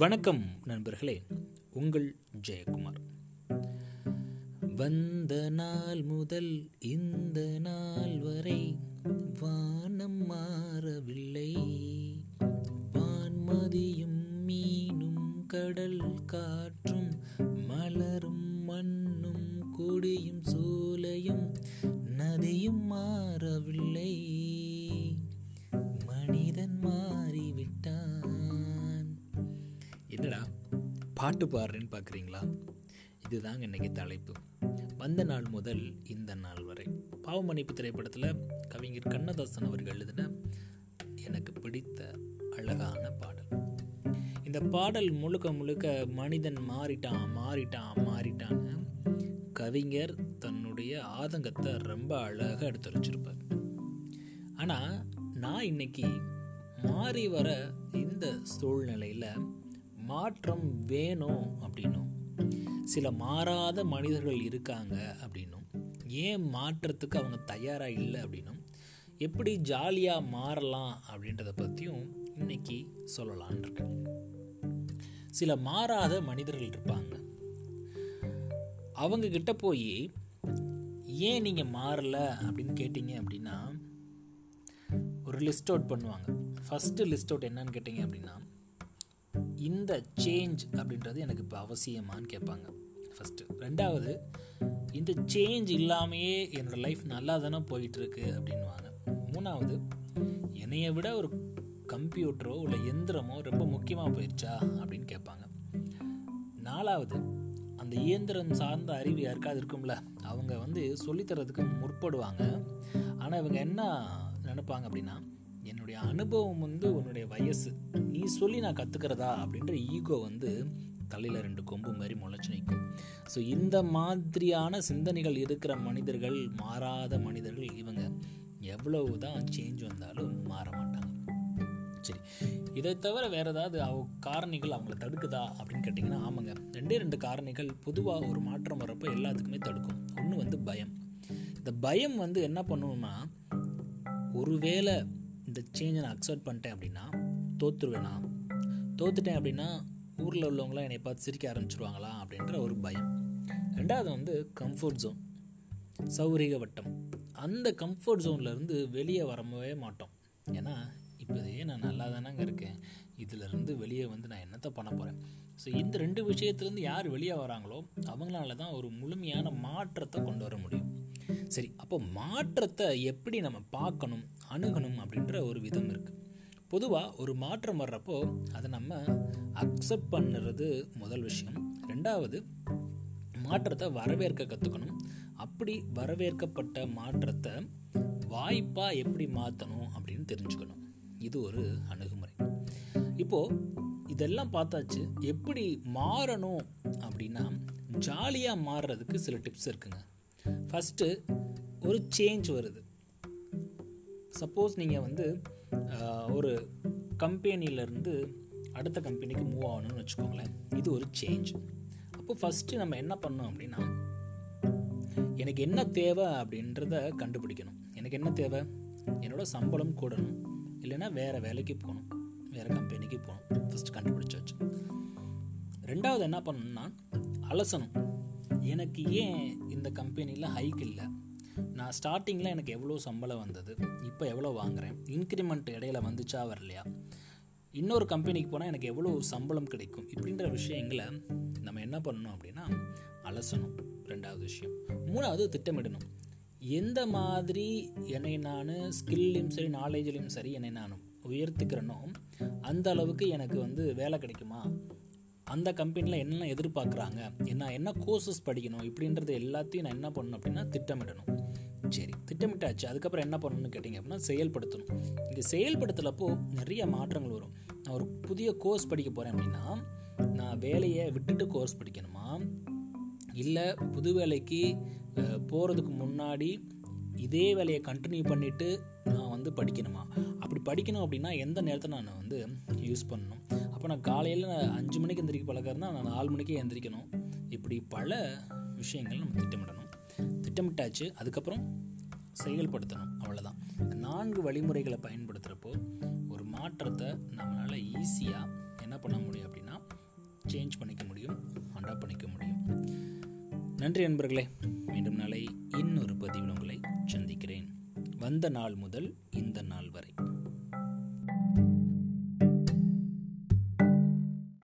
வணக்கம் நண்பர்களே. உங்கள் ஜெயக்குமார். வந்த நாள் முதல் இந்த நாள் வரை வானம் மாறவில்லை. வான்மதியும் மீனும் கடல் காற்றும் மலரும் மண்ணும் கொடியும் சோலையும் நதியும் மாறவில்லை. பாட்டு பாடுறேன்னு பார்க்குறீங்களா இதுதாங்க இன்னைக்கு தலைப்பு. வந்த நாள் முதல் இந்த நாள் வரை. பாவமன்னிப்பு திரைப்படத்தில் கவிஞர் கண்ணதாசன் அவர்கள் எழுதின எனக்கு பிடித்த அழகான பாடல். இந்த பாடல் முழுக்க முழுக்க மனிதன் மாறிட்டான் மாறிட்டான் மாறிட்டான்னு கவிஞர் தன்னுடைய ஆதங்கத்தை ரொம்ப அழகாக எடுத்துரைச்சிருப்பார் ஆனால் நான் இன்னைக்கு மாறி வர இந்த சூழ்நிலையில் மாற்றம் வேணும் அப்படின்னும். சில மாறாத மனிதர்கள் இருக்காங்க அப்படின்னும். ஏன் மாற்றத்துக்கு அவங்க தயாராக இல்லை அப்படின்னும். எப்படி ஜாலியாக மாறலாம் அப்படின்றத பற்றியும் இன்னைக்கு சொல்லலான் இருக்கேன். சில மாறாத மனிதர்கள் இருப்பாங்க. அவங்க கிட்ட போய் ஏன் நீங்கள் மாறல? அப்படின்னு கேட்டீங்க அப்படின்னா ஒரு லிஸ்ட் அவுட் பண்ணுவாங்க. ஃபஸ்ட்டு லிஸ்ட் அவுட் என்னன்னு கேட்டிங்க அப்படின்னா இந்த சேஞ்ச் அப்படின்றது எனக்கு இப்போ அவசியமான்னு கேட்பாங்க. ஃபஸ்ட்டு ரெண்டாவது இந்த சேஞ்ச் இல்லாமையே என்னோடய லைஃப் நல்லா தானே போயிட்டுருக்கு அப்படின்வாங்க மூணாவது என்னைய விட ஒரு கம்ப்யூட்டரோ இல்லை எந்திரமோ ரொம்ப முக்கியமாக போயிடுச்சா அப்படின்னு கேட்பாங்க. நாலாவது அந்த இயந்திரம் சார்ந்த அறிவு யாருக்காவது இருக்கும்ல? அவங்க வந்து சொல்லித்தரதுக்கு முற்படுவாங்க. ஆனால் இவங்க என்ன நினைப்பாங்க அப்படின்னா என்னுடைய அனுபவம் வந்து உன்னுடைய வயசு. நீ சொல்லி நான் கற்றுக்கிறதா அப்படின்ற ஈகோ வந்து தலையில் ரெண்டு கொம்பு மாதிரி முளைச்சி நிற்கும் ஸோ இந்த மாதிரியான சிந்தனைகள் இருக்கிற மனிதர்கள் மாறாத மனிதர்கள் இவங்க. எவ்வளவு தான் சேஞ்ச் வந்தாலும் மாற மாட்டாங்க. சரி. இதை தவிர வேற ஏதாவது அவ காரணிகள் அவங்கள தடுக்குதா? அப்படின்னு கேட்டிங்கன்னா ஆமாங்க. ரெண்டே ரெண்டு காரணிகள் பொதுவாக ஒரு மாற்றம் வரப்போ எல்லாத்துக்குமே தடுக்கும். ஒன்று வந்து பயம். இந்த பயம் வந்து என்ன பண்ணுவோம்னா ஒருவேளை இந்த சேஞ்சை நான் அக்செப்ட் பண்ணிட்டேன் அப்படின்னா தோற்றுருவேனா தோத்துட்டேன் அப்படின்னா ஊரில் உள்ளவங்களாம் என்னை பார்த்து சிரிக்க ஆரம்பிச்சிருவாங்களா அப்படின்ற ஒரு பயம். ரெண்டாவது வந்து கம்ஃபர்ட் ஜோன் சௌரிக வட்டம். அந்த கம்ஃபர்ட் ஜோன்லேருந்து வெளியே வரவே மாட்டோம். ஏன்னா இப்போதையே நான் நல்லா தானேங்க இருக்கேன் இதிலிருந்து வெளியே வந்து நான் என்னத்தை பண்ண போகிறேன் ஸோ இந்த ரெண்டு விஷயத்துலேருந்து யார் வெளியே வராங்களோ அவங்களால தான் ஒரு முழுமையான மாற்றத்தை கொண்டு வர முடியும். சரி அப்போ மாற்றத்தை எப்படி நம்ம பார்க்கணும் அணுகணும் அப்படின்ற ஒரு விதம் இருக்குது பொதுவாக ஒரு மாற்றம் வர்றப்போ அதை நம்ம அக்செப்ட் பண்ணுறது முதல் விஷயம். ரெண்டாவது மாற்றத்தை வரவேற்க கற்றுக்கணும் அப்படி வரவேற்கப்பட்ட மாற்றத்தை வாய்ப்பாக எப்படி மாற்றணும் அப்படின்னு தெரிஞ்சுக்கணும். இது ஒரு அணுகுமுறை. இப்போது இதெல்லாம் பார்த்தாச்சு. எப்படி மாறணும் அப்படின்னா ஜாலியாக மாறுறதுக்கு சில டிப்ஸ் இருக்குங்க. ஃபஸ்ட்டு ஒரு சேஞ்ச் வருது. சப்போஸ் நீங்கள் வந்து ஒரு கம்பெனியிலேருந்து அடுத்த கம்பெனிக்கு மூவ் ஆகணும்னு வச்சுக்கோங்களேன். இது ஒரு சேஞ்ச் அப்போ ஃபஸ்ட்டு நம்ம என்ன பண்ணோம் அப்படின்னா எனக்கு என்ன தேவை அப்படின்றத கண்டுபிடிக்கணும். எனக்கு என்ன தேவை? என்னோட சம்பளம் கூடணும். இல்லைன்னா வேறு வேலைக்கு போகணும். வேறு கம்பெனி கம்பெனிக்கு போகணும் ஃபஸ்ட்டு கண்டுபிடிச்சாச்சு ரெண்டாவது என்ன பண்ணணும்னா அலசணும். எனக்கு ஏன் இந்த கம்பெனியில் ஹைக் இல்லை? நான் ஸ்டார்டிங்கில் எனக்கு எவ்வளோ சம்பளம் வந்தது? இப்போ எவ்வளோ வாங்குகிறேன் இன்க்ரிமெண்ட் இடையில வந்துச்சா வரலையா? இன்னொரு கம்பெனிக்கு போனால் எனக்கு எவ்வளோ சம்பளம் கிடைக்கும்? இப்படின்ற விஷயங்களை நம்ம என்ன பண்ணணும் அப்படின்னா அலசணும். ரெண்டாவது விஷயம். மூணாவது திட்டமிடணும். எந்த மாதிரி என்னை நான் ஸ்கில்லையும் சரி நாலேஜ்லேயும் சரி என்னை நான் உயர்த்திக்கிறனோ அந்த அளவுக்கு எனக்கு வந்து வேலை கிடைக்குமா? அந்த கம்பெனியில் என்னென்ன எதிர்பார்க்குறாங்க? என்ன என்ன கோர்சஸ் படிக்கணும்? இப்படின்றது எல்லாத்தையும் நான் என்ன பண்ணணும் அப்படின்னா திட்டமிடணும். சரி திட்டமிட்டாச்சு. அதுக்கப்புறம் என்ன பண்ணணும்னு கேட்டிங்க அப்படின்னா செயல்படுத்தணும். இங்கே செயல்படுத்தலப்போ நிறைய மாற்றங்கள் வரும். நான் ஒரு புதிய கோர்ஸ் படிக்க போகிறேன் அப்படின்னா நான் வேலையை விட்டுட்டு கோர்ஸ் படிக்கணுமா? இல்லை புது வேலைக்கு போகிறதுக்கு முன்னாடி இதே வேலையை கண்டினியூ பண்ணிவிட்டு நான் வந்து படிக்கணுமா? அப்படி படிக்கணும் அப்படின்னா எந்த நேரத்தை நான் வந்து யூஸ் பண்ணணும்? அப்போ நான் காலையில் நான் அஞ்சு மணிக்கு எந்திரிக்க பழக்கிறதுனா நான் நாலு மணிக்கே எந்திரிக்கணும். இப்படி பல விஷயங்கள் நம்ம திட்டமிடணும். திட்டமிட்டாச்சு அதுக்கப்புறம் செயல்படுத்தணும். அவ்வளோதான் நான்கு வழிமுறைகளை பயன்படுத்துகிறப்போ ஒரு மாற்றத்தை நம்மளால் ஈஸியாக என்ன பண்ண முடியும் அப்படின்னா சேஞ்ச் பண்ணிக்க முடியும் அடாப்ட் பண்ணிக்க முடியும். நன்றி நண்பர்களே மீண்டும் நாளை இன்னொரு பதிவில் உங்களை அந்த வந்த நாள் முதல் இந்த நாள் வரை.